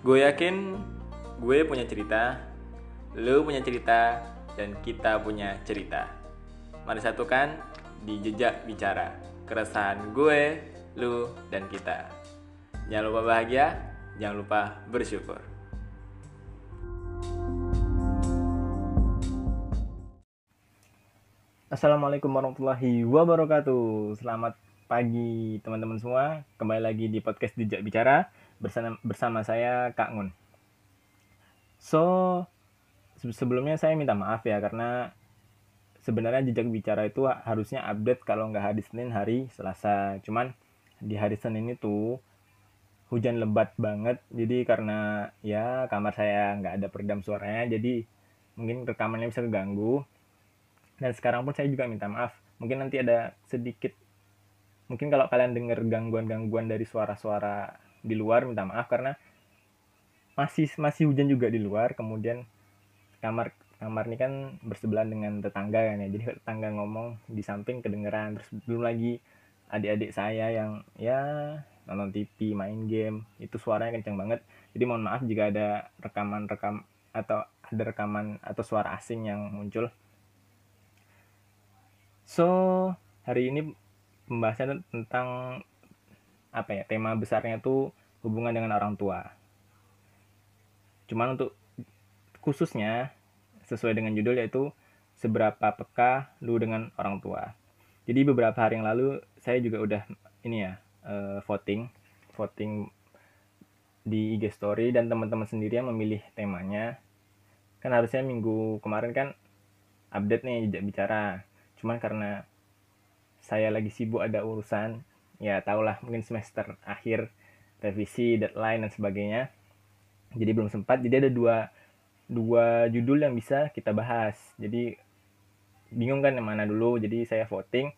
Gue yakin gue punya cerita, lu punya cerita, dan kita punya cerita. Mari satukan di jejak bicara, keresahan gue, lu, dan kita. Jangan lupa bahagia, jangan lupa bersyukur. Assalamualaikum warahmatullahi wabarakatuh. Selamat pagi teman-teman semua. Kembali lagi di podcast Jejak Bicara bersama bersama saya Kak Ngun. So sebelumnya saya minta maaf ya karena sebenarnya Jejak Bicara itu harusnya update kalau nggak hari Senin hari Selasa. Cuman di hari Senin itu hujan lebat banget. Jadi karena ya kamar saya nggak ada peredam suaranya jadi mungkin rekamannya bisa keganggu dan sekarang pun saya juga minta maaf mungkin nanti ada sedikit mungkin kalau kalian dengar gangguan-gangguan dari suara-suara di luar minta maaf karena masih masih hujan juga di luar. Kemudian kamar kamar ini kan bersebelahan dengan tetangga kan ya. Jadi tetangga ngomong di samping kedengeran. Terus belum lagi adik-adik saya yang ya nonton TV main game. Itu suaranya kencang banget. Jadi mohon maaf jika ada rekaman rekam atau ada rekaman atau suara asing yang muncul. So, hari ini pembahasan tentang apa ya? Tema besarnya itu hubungan dengan orang tua. Cuman untuk khususnya sesuai dengan judul yaitu seberapa peka lu dengan orang tua. Jadi beberapa hari yang lalu saya juga udah ini ya uh, voting, voting di IG story dan teman-teman sendiri yang memilih temanya. Kan harusnya minggu kemarin kan update nih bicara cuman karena saya lagi sibuk ada urusan ya tahulah mungkin semester akhir revisi deadline dan sebagainya. Jadi belum sempat. Jadi ada dua dua judul yang bisa kita bahas. Jadi bingung kan yang mana dulu. Jadi saya voting.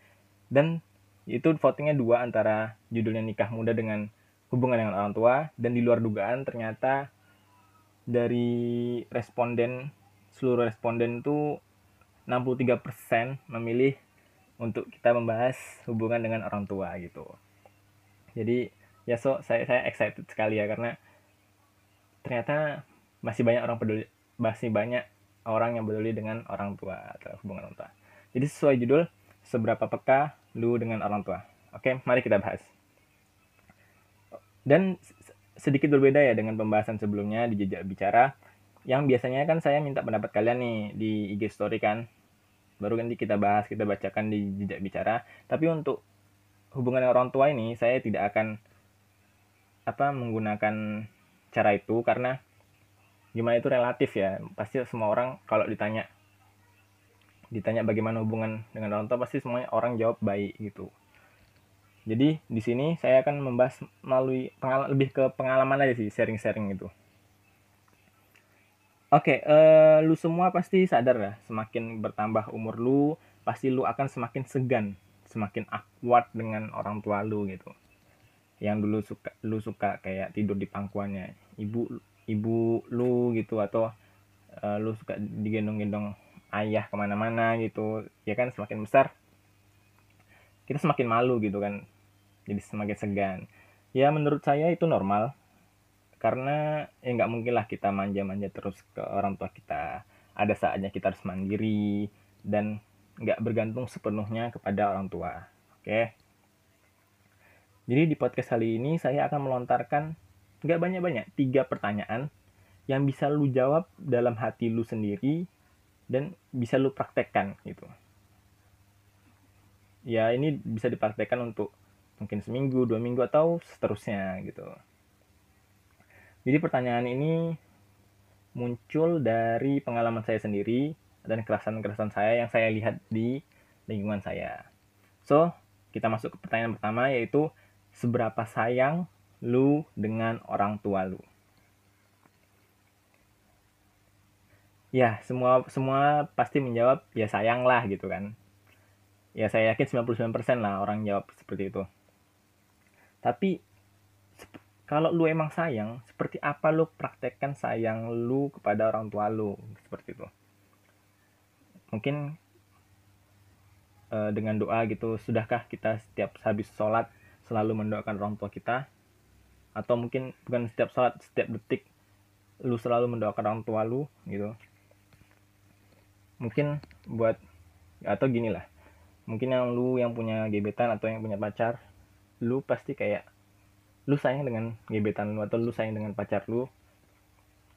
Dan itu votingnya dua antara judulnya nikah muda dengan hubungan dengan orang tua. Dan di luar dugaan ternyata dari responden seluruh responden itu 63% memilih untuk kita membahas hubungan dengan orang tua gitu. Jadi ya so saya saya excited sekali ya karena ternyata masih banyak orang peduli masih banyak orang yang peduli dengan orang tua atau hubungan orang tua. Jadi sesuai judul seberapa peka lu dengan orang tua. Oke, mari kita bahas. Dan sedikit berbeda ya dengan pembahasan sebelumnya di jejak bicara yang biasanya kan saya minta pendapat kalian nih di IG story kan baru nanti kita bahas kita bacakan di jejak bicara. Tapi untuk hubungan dengan orang tua ini saya tidak akan apa menggunakan cara itu karena gimana itu relatif ya. Pasti semua orang kalau ditanya ditanya bagaimana hubungan dengan orang tua pasti semuanya orang jawab baik gitu. Jadi di sini saya akan membahas melalui pengalaman lebih ke pengalaman aja sih sharing-sharing gitu Oke, uh, lu semua pasti sadar ya, semakin bertambah umur lu, pasti lu akan semakin segan, semakin awkward dengan orang tua lu gitu. Yang dulu suka lu suka kayak tidur di pangkuannya ibu ibu lu gitu atau uh, lu suka digendong-gendong ayah ke mana-mana gitu, ya kan semakin besar kita semakin malu gitu kan, jadi semakin segan. Ya menurut saya itu normal, karena ya nggak mungkin lah kita manja-manja terus ke orang tua kita. Ada saatnya kita harus mandiri dan nggak bergantung sepenuhnya kepada orang tua oke? Jadi di podcast kali ini saya akan melontarkan nggak banyak-banyak tiga pertanyaan yang bisa lu jawab dalam hati lu sendiri dan bisa lu praktekkan gitu. Ya ini bisa dipraktekkan untuk mungkin seminggu dua minggu atau seterusnya gitu jadi pertanyaan ini muncul dari pengalaman saya sendiri dan kerasan-kerasan saya yang saya lihat di lingkungan saya. So, kita masuk ke pertanyaan pertama yaitu seberapa sayang lu dengan orang tua lu? Ya, semua semua pasti menjawab ya sayang lah gitu kan. Ya saya yakin 99% lah orang jawab seperti itu. Tapi kalau lu emang sayang seperti apa lu praktekkan sayang lu kepada orang tua lu? Seperti itu. Mungkin uh, dengan doa gitu sudahkah kita setiap habis sholat selalu mendoakan orang tua kita? Atau mungkin bukan setiap sholat setiap detik lu selalu mendoakan orang tua lu gitu. Mungkin buat atau gini lah. Mungkin yang lu yang punya gebetan atau yang punya pacar lu pasti kayak lu sayang dengan gebetan lu atau lu sayang dengan pacar lu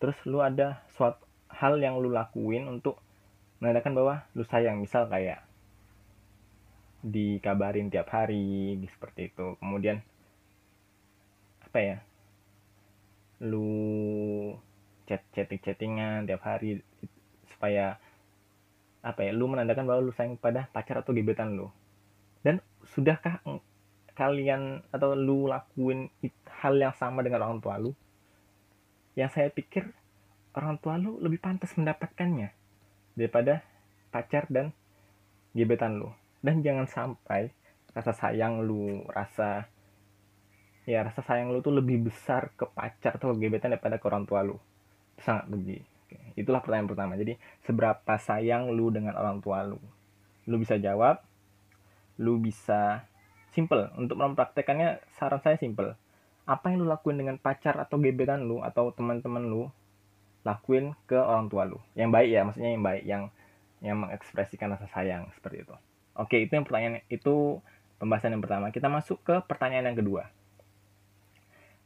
terus lu ada suatu hal yang lu lakuin untuk menandakan bahwa lu sayang. Misal kayak dikabarin tiap hari seperti itu. Kemudian apa ya lu chat chatting chattingan tiap hari supaya apa ya lu menandakan bahwa lu sayang pada pacar atau gebetan lu. Dan sudahkah kalian atau lu lakuin hal yang sama dengan orang tua lu yang saya pikir orang tua lu lebih pantas mendapatkannya daripada pacar dan gebetan lu. Dan jangan sampai rasa sayang lu rasa ya rasa sayang lu tuh lebih besar ke pacar atau gebetan daripada ke orang tua lu. Sangat begitu itulah pertanyaan pertama. Jadi seberapa sayang lu dengan orang tua lu? Lu bisa jawab lu bisa simple. Untuk mempraktekannya saran saya simple. Apa yang lu lakuin dengan pacar atau gebetan lu atau teman-teman lu lakuin ke orang tua lu. Yang baik ya maksudnya yang baik yang yang mengekspresikan rasa sayang seperti itu. Oke itu yang pertanyaan itu pembahasan yang pertama. Kita masuk ke pertanyaan yang kedua.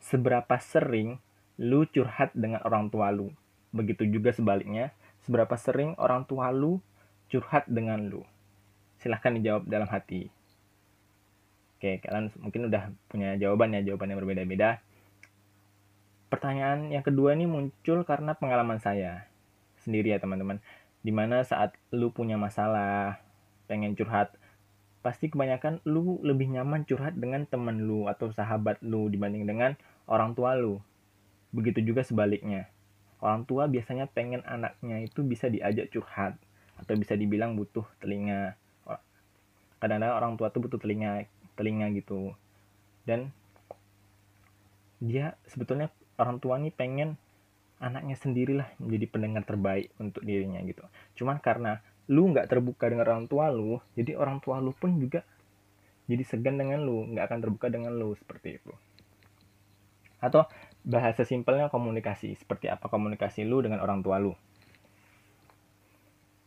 Seberapa sering lu curhat dengan orang tua lu? Begitu juga sebaliknya, seberapa sering orang tua lu curhat dengan lu. Silahkan dijawab dalam hati. Oke, kalian mungkin udah punya jawaban ya, jawaban yang berbeda-beda. Pertanyaan yang kedua ini muncul karena pengalaman saya sendiri ya teman-teman. Di mana saat lu punya masalah, pengen curhat, pasti kebanyakan lu lebih nyaman curhat dengan temen lu atau sahabat lu dibanding dengan orang tua lu. Begitu juga sebaliknya orang tua biasanya pengen anaknya itu bisa diajak curhat atau bisa dibilang butuh telinga kadang-kadang orang tua tuh butuh telinga telinga gitu. Dan dia sebetulnya orang tua nih pengen anaknya sendirilah menjadi pendengar terbaik untuk dirinya gitu. Cuman karena lu nggak terbuka dengan orang tua lu jadi orang tua lu pun juga jadi segan dengan lu nggak akan terbuka dengan lu seperti itu. Atau bahasa simpelnya komunikasi seperti apa komunikasi lu dengan orang tua lu.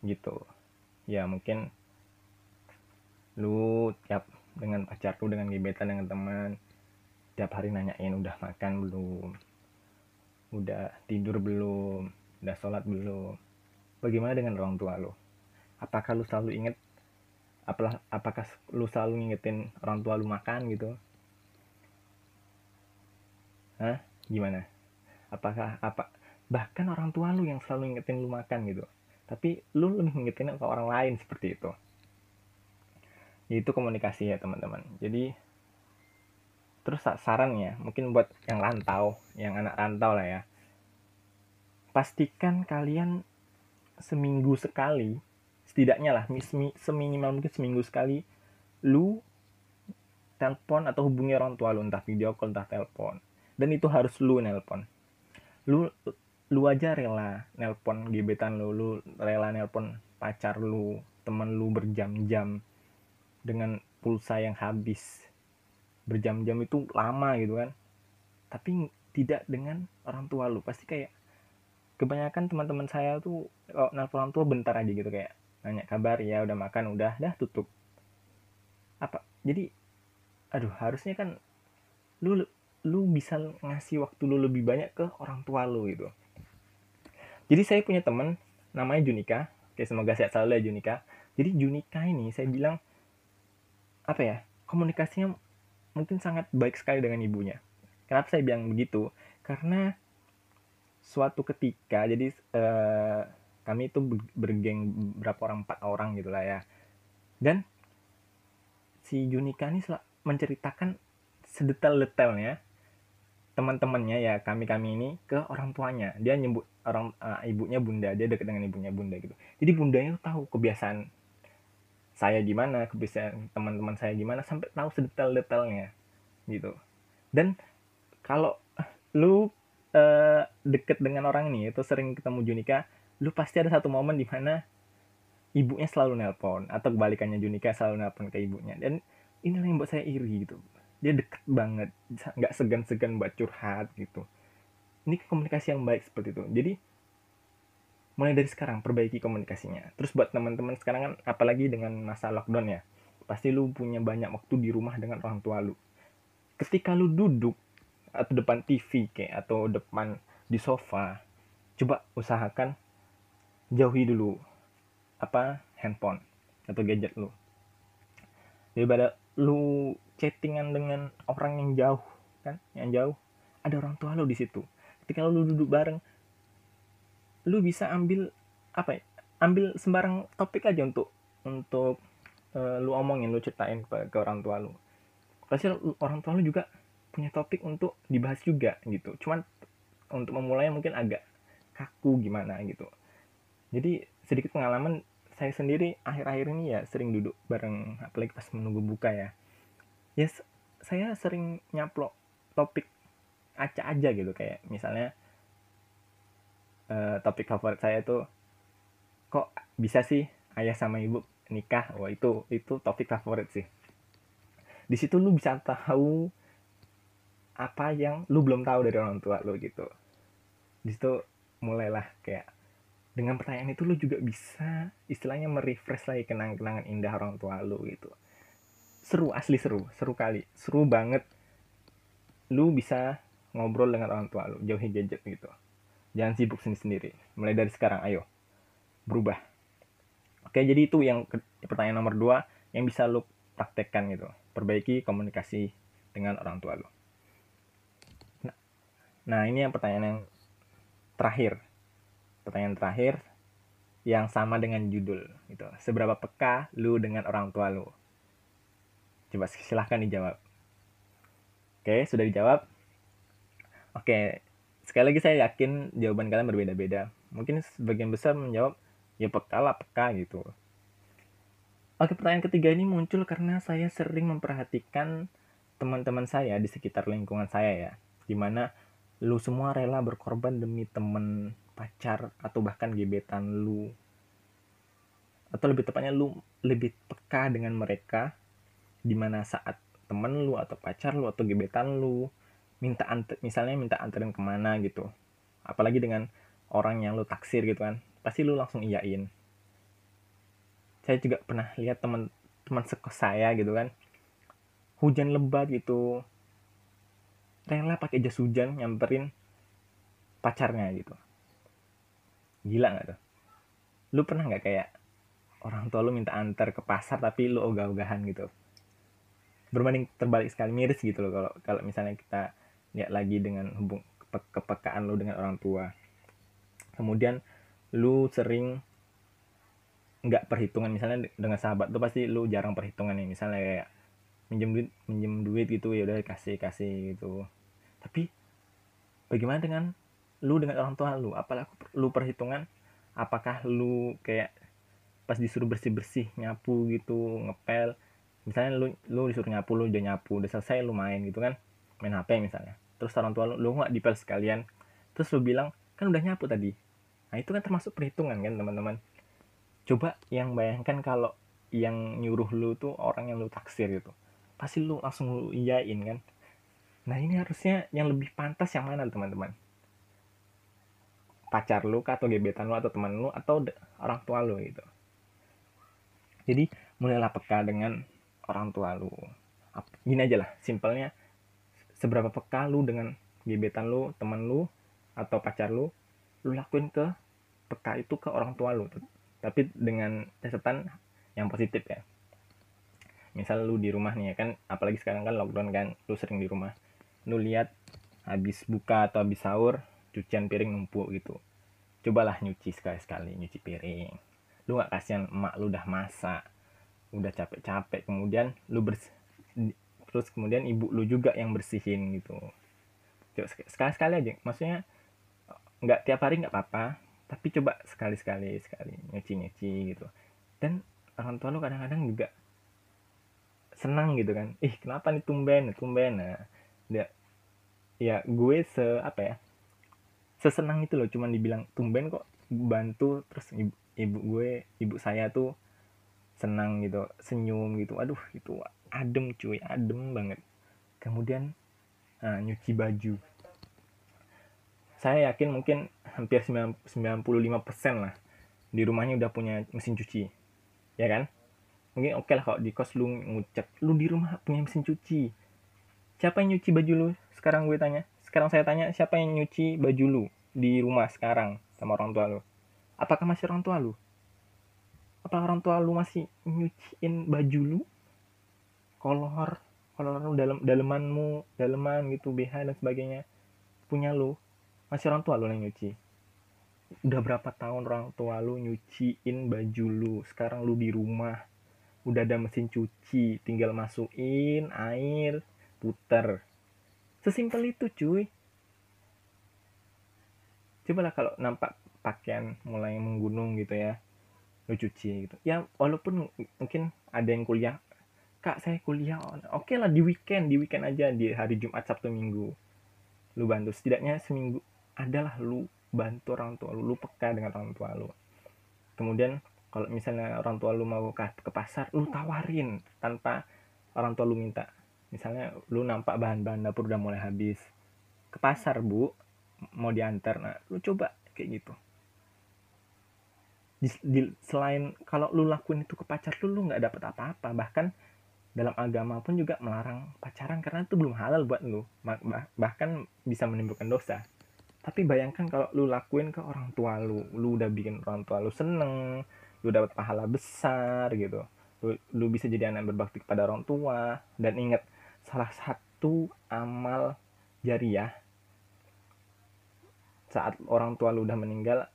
Gitu. Ya mungkin lu tiap dengan pacar lu dengan gebetan dengan teman. Tiap hari nanyain udah makan belum? Udah tidur belum? Udah sholat belum? Bagaimana dengan orang tua lu? Apakah lu selalu inget apalah apakah lu selalu ngingetin orang tua lu makan gitu? Hah? gimana? Apakah apa bahkan orang tua lu yang selalu ngingetin lu makan gitu. Tapi lu lebih ngingetin ke orang lain seperti itu itu komunikasi ya teman-teman. Jadi terus sarannya mungkin buat yang rantau yang anak rantau lah ya. Pastikan kalian seminggu sekali setidaknya lah seminimal mungkin seminggu sekali lu telepon atau hubungi orang tua lu entah video call entah telepon. Dan itu harus lu nelpon. Lu lu aja rela nelpon gebetan lu lu rela nelpon pacar lu temen lu berjam-jam dengan pulsa yang habis berjam-jam itu lama gitu kan. Tapi tidak dengan orang tua lu. Pasti kayak kebanyakan teman-teman saya tuh kalau nelpon orang tua bentar aja gitu kayak nanya kabar ya udah makan udah dah tutup. Apa? Jadi aduh harusnya kan lu lu bisa ngasih waktu lu lebih banyak ke orang tua lu gitu. Jadi saya punya temen namanya Junika. Oke semoga sehat selalu ya Junika. Jadi Junika ini saya bilang apa ya komunikasinya mungkin sangat baik sekali dengan ibunya. Kenapa saya bilang begitu? Karena suatu ketika jadi eh, kami itu bergeng berapa orang empat orang gitulah ya. Dan si Junika ini menceritakan sedetail-detailnya teman-temannya ya kami kami ini ke orang tuanya. Dia nyebut orang uh, ibunya bunda dia dekat dengan ibunya bunda gitu. Jadi bundanya tahu kebiasaan saya gimana kebiasaan teman-teman saya gimana sampai tahu sedetail-detailnya gitu. Dan kalau lu uh, deket dengan orang ini itu sering ketemu Junika lu pasti ada satu momen di mana ibunya selalu nelpon atau kebalikannya Junika selalu nelpon ke ibunya. Dan ini yang buat saya iri gitu. Dia deket banget nggak segan-segan buat curhat gitu. Ini komunikasi yang baik seperti itu. Jadi mulai dari sekarang perbaiki komunikasinya. Terus buat teman-teman sekarang kan apalagi dengan masa lockdown ya pasti lu punya banyak waktu di rumah dengan orang tua lu. Ketika lu duduk atau depan TV kayak atau depan di sofa coba usahakan jauhi dulu apa handphone atau gadget lu. Daripada lu chattingan dengan orang yang jauh kan yang jauh ada orang tua lu di situ. Ketika lu duduk bareng lu bisa ambil apa ya ambil sembarang topik aja untuk untuk uh, lu omongin lu ceritain ke, ke orang tua lu. Pasti orang tua lu juga punya topik untuk dibahas juga gitu. Cuman untuk memulai mungkin agak kaku gimana gitu. Jadi sedikit pengalaman saya sendiri akhir-akhir ini ya sering duduk bareng apalagi pas menunggu buka ya. Ya yes, saya sering nyaplok topik acak aja gitu kayak misalnya uh, topik favorit saya itu kok bisa sih ayah sama ibu nikah? Wah itu itu topik favorit sih. Di situ lu bisa tahu apa yang lu belum tahu dari orang tua lu gitu. Di situ mulailah kayak dengan pertanyaan itu lu juga bisa istilahnya merefresh lagi kenang-kenangan indah orang tua lu gitu. Seru asli seru seru kali. Seru banget lu bisa ngobrol dengan orang tua lu jauhi gadget gitu jangan sibuk sendiri-sendiri. Mulai dari sekarang ayo. Berubah. Oke jadi itu yang pertanyaan nomor dua yang bisa lu praktekkan gitu. Perbaiki komunikasi dengan orang tua lu. Nah, nah ini yang pertanyaan yang terakhir. Pertanyaan terakhir yang sama dengan judul gitu. Seberapa peka lu dengan orang tua lu? Coba silahkan dijawab. Oke sudah dijawab? Oke sekali lagi saya yakin jawaban kalian berbeda-beda. Mungkin sebagian besar menjawab ya peka lah peka gitu. Oke pertanyaan ketiga ini muncul karena saya sering memperhatikan teman-teman saya di sekitar lingkungan saya ya di mana lu semua rela berkorban demi temen pacar atau bahkan gebetan lu. Atau lebih tepatnya lu lebih peka dengan mereka di mana saat temen lu atau pacar lu atau gebetan lu minta anter, misalnya minta anterin ke mana gitu. Apalagi dengan orang yang lu taksir gitu kan. Pasti lu langsung iyain. Saya juga pernah lihat teman teman sekos saya gitu kan. Hujan lebat gitu. Rela pakai jas hujan nyamperin pacarnya gitu. Gila nggak tuh? Lu pernah nggak kayak orang tua lu minta antar ke pasar tapi lu ogah-ogahan gitu? Berbanding terbalik sekali miris gitu loh kalau kalau misalnya kita lihat lagi dengan hubung kepekaan lu dengan orang tua. Kemudian lu sering nggak perhitungan. Misalnya dengan sahabat tuh pasti lu jarang perhitungan nih. Misalnya kayak minjem duit minjem duit gitu ya udah kasih kasih gitu. Tapi bagaimana dengan lu dengan orang tua lu? Apalagi lu perhitungan? Apakah lu kayak pas disuruh bersih bersih nyapu gitu ngepel? Misalnya lu lu disuruh nyapu lu udah nyapu udah selesai lu main gitu kan? Main hp misalnya terus orang tua lu nggak dipel sekalian? Terus lu bilang kan udah nyapu tadi. Nah itu kan termasuk perhitungan kan teman-teman. Coba yang bayangkan kalau yang nyuruh lu tuh orang yang lu taksir gitu. Pasti lu langsung lu iyain kan. Nah ini harusnya yang lebih pantas yang mana teman-teman? Pacar lu atau gebetan lu atau teman lu atau orang tua lu gitu. Jadi mulailah peka dengan orang tua lu. Gini aja lah simpelnya seberapa peka lu dengan gebetan lu teman lu atau pacar lu lu lakuin ke peka itu ke orang tua lu. Tapi dengan catatan yang positif ya. Misal lu di rumah nih ya kan apalagi sekarang kan lockdown kan lu sering di rumah. Lu lihat habis buka atau habis sahur cucian piring numpuk gitu. Cobalah nyuci sekali-sekali nyuci piring. Lu nggak kasihan emak lu udah masak udah capek-capek kemudian lu bers terus kemudian ibu lu juga yang bersihin gitu. Sekali-sekali aja. Maksudnya nggak tiap hari nggak apa-apa tapi coba sekali-sekali sekali nyuci-nyuci gitu. Dan orang tua lu kadang-kadang juga senang gitu kan. Ih kenapa nih tumben tumben? Nah dia ya gue se apa ya sesenang itu loh. Cuman dibilang tumben kok bantu. Terus ibu, ibu gue ibu saya tuh senang gitu senyum gitu. Aduh itu adem cuy adem banget. Kemudian uh, nyuci baju. Saya yakin mungkin hampir 95% lah di rumahnya udah punya mesin cuci ya kan? Mungkin oke okay lah kalau di kos lu ngucap lu di rumah punya mesin cuci. Siapa yang nyuci baju lu? Sekarang gue tanya. Sekarang saya tanya siapa yang nyuci baju lu di rumah sekarang sama orang tua lu? Apakah masih orang tua lu? Apa orang tua lu masih nyuciin baju lu kolor kolor dalam dalemanmu daleman gitu BH dan sebagainya. Punya lu masih orang tua lu yang nyuci. Udah berapa tahun orang tua lu nyuciin baju lu? Sekarang lu di rumah. Udah ada mesin cuci tinggal masukin air puter. Sesimpel itu cuy. Coba lah kalau nampak pakaian mulai menggunung gitu ya lu cuci gitu. Ya walaupun mungkin ada yang kuliah kak saya kuliah. Oke okay lah di weekend. Di weekend aja di hari Jumat Sabtu Minggu. Lu bantu. Setidaknya seminggu adalah lu bantu orang tua lu. Lu peka dengan orang tua lu. Kemudian kalau misalnya orang tua lu mau ke, ke pasar lu tawarin tanpa orang tua lu minta. Misalnya lu nampak bahan-bahan dapur udah mulai habis. Ke pasar bu mau diantar. Nah lu coba kayak gitu. Di, di, selain kalau lu lakuin itu ke pacar lu lu nggak dapet apa-apa. Bahkan dalam agama pun juga melarang pacaran karena itu belum halal buat lu. Bahkan bisa menimbulkan dosa. Tapi bayangkan kalau lu lakuin ke orang tua lu lu udah bikin orang tua lu seneng lu dapat pahala besar gitu. Lu, lu bisa jadi anak berbakti kepada orang tua. Dan ingat salah satu amal jariah saat orang tua lu udah meninggal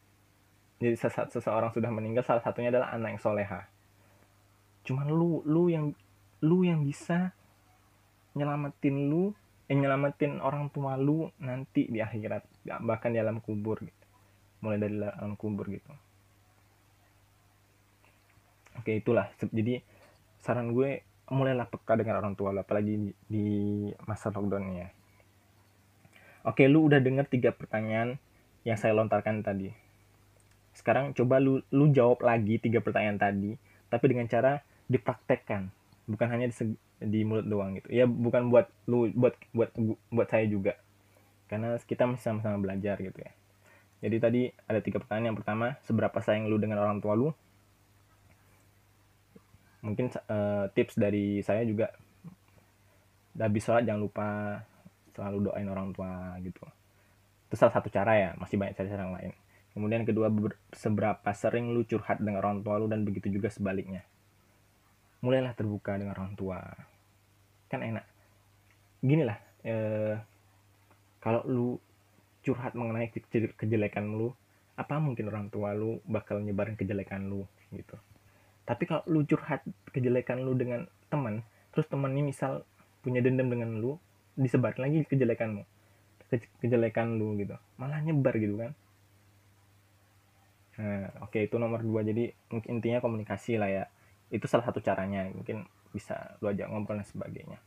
jadi saat seseorang sudah meninggal salah satunya adalah anak yang soleha. Cuman lu lu yang lu yang bisa nyelamatin lu yang nyelamatin orang tua lu nanti di akhirat bahkan di alam kubur gitu. Mulai dari alam kubur gitu. Oke itulah. Jadi saran gue mulailah peka dengan orang tua lu apalagi di, di masa lockdown ya. Oke lu udah dengar tiga pertanyaan yang saya lontarkan tadi. Sekarang coba lu lu jawab lagi tiga pertanyaan tadi tapi dengan cara dipraktekkan bukan hanya di, di mulut doang gitu. Ya bukan buat lu buat buat buat saya juga. Karena kita masih sama-sama belajar gitu ya. Jadi tadi ada tiga pertanyaan. Yang pertama seberapa sayang lu dengan orang tua lu? Mungkin uh, tips dari saya juga habis sholat jangan lupa selalu doain orang tua gitu. Itu salah satu cara ya masih banyak cara-cara yang lain. Kemudian kedua seberapa sering lu curhat dengan orang tua lu dan begitu juga sebaliknya mulailah terbuka dengan orang tua. Kan enak. Gini lah eh, kalau lu curhat mengenai kejelekan lu apa mungkin orang tua lu bakal nyebarin kejelekan lu gitu. Tapi kalau lu curhat kejelekan lu dengan teman terus teman ini misal punya dendam dengan lu disebar lagi kejelekanmu ke, kejelekan lu gitu. Malah nyebar gitu kan. Nah oke okay, itu nomor dua. Jadi intinya komunikasi lah ya itu salah satu caranya mungkin bisa lu ajak ngobrol dan sebagainya.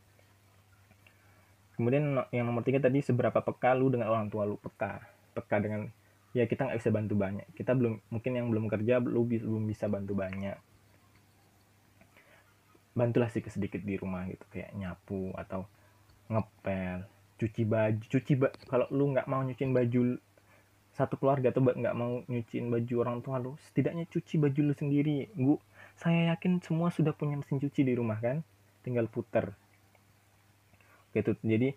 Kemudian yang nomor tiga tadi seberapa peka lu dengan orang tua lu? Peka. Peka dengan ya kita nggak bisa bantu banyak. Kita belum mungkin yang belum kerja lu belum bisa bantu banyak. Bantulah sedikit sedikit di rumah gitu kayak nyapu atau ngepel cuci baju cuci ba kalau lu nggak mau nyuciin baju satu keluarga tuh nggak mau nyuciin baju orang tua lu setidaknya cuci baju lu sendiri gua saya yakin semua sudah punya mesin cuci di rumah kan? Tinggal puter. Gitu jadi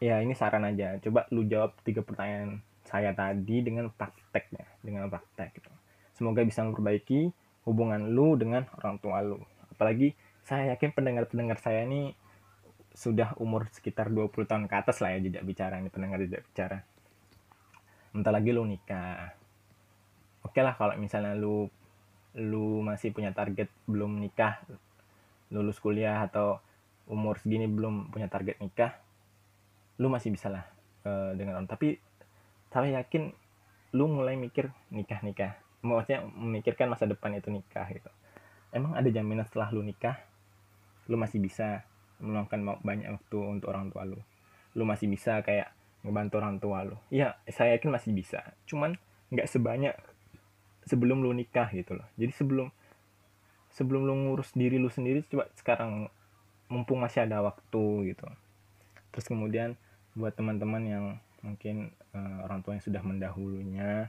ya ini saran aja. Coba lu jawab tiga pertanyaan saya tadi dengan prakteknya dengan praktek gitu. Semoga bisa memperbaiki hubungan lu dengan orang tua lu. Apalagi saya yakin pendengar-pendengar saya ini sudah umur sekitar 20 tahun ke atas lah ya tidak bicara ini pendengar tidak bicara. Entah lagi lu nikah. Oke lah kalau misalnya lu lu masih punya target belum nikah lulus kuliah atau umur segini belum punya target nikah lu masih bisa lah uh, dengan orang. Tapi saya yakin lu mulai mikir nikah nikah maksudnya memikirkan masa depan itu nikah gitu. Emang ada jaminan setelah lu nikah lu masih bisa meluangkan banyak waktu untuk orang tua lu? Lu masih bisa kayak ngebantu orang tua lu? Iya saya yakin masih bisa. Cuman nggak sebanyak sebelum lu nikah gitu loh. Jadi sebelum sebelum lu ngurus diri lu sendiri coba sekarang mumpung masih ada waktu gitu. Terus kemudian buat teman-teman yang mungkin uh, orang tua yang sudah mendahulunya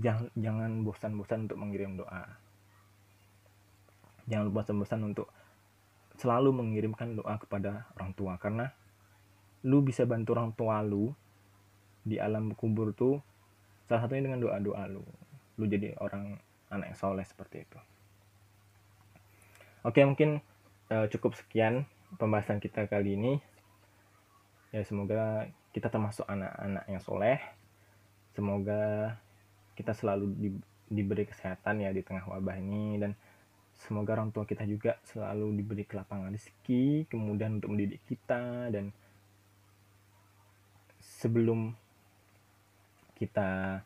jangan jangan bosan-bosan untuk mengirim doa. Jangan bosan-bosan untuk selalu mengirimkan doa kepada orang tua karena lu bisa bantu orang tua lu di alam kubur tuh salah satunya dengan doa-doa lu lu jadi orang anak yang soleh seperti itu. Oke mungkin uh, cukup sekian pembahasan kita kali ini. Ya semoga kita termasuk anak-anak yang soleh. Semoga kita selalu di, diberi kesehatan ya di tengah wabah ini. Dan semoga orang tua kita juga selalu diberi kelapangan rezeki kemudian untuk mendidik kita. Dan sebelum kita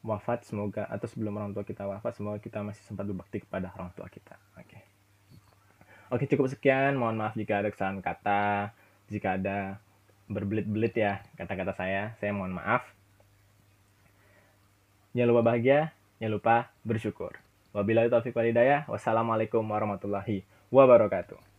wafat semoga atau sebelum orang tua kita wafat semoga kita masih sempat berbakti kepada orang tua kita oke okay. oke cukup sekian mohon maaf jika ada kesalahan kata jika ada berbelit-belit ya kata-kata saya. Saya mohon maaf. Jangan lupa bahagia, jangan lupa bersyukur. Wabillahi taufiq walhidayah. Wassalamualaikum warahmatullahi wabarakatuh.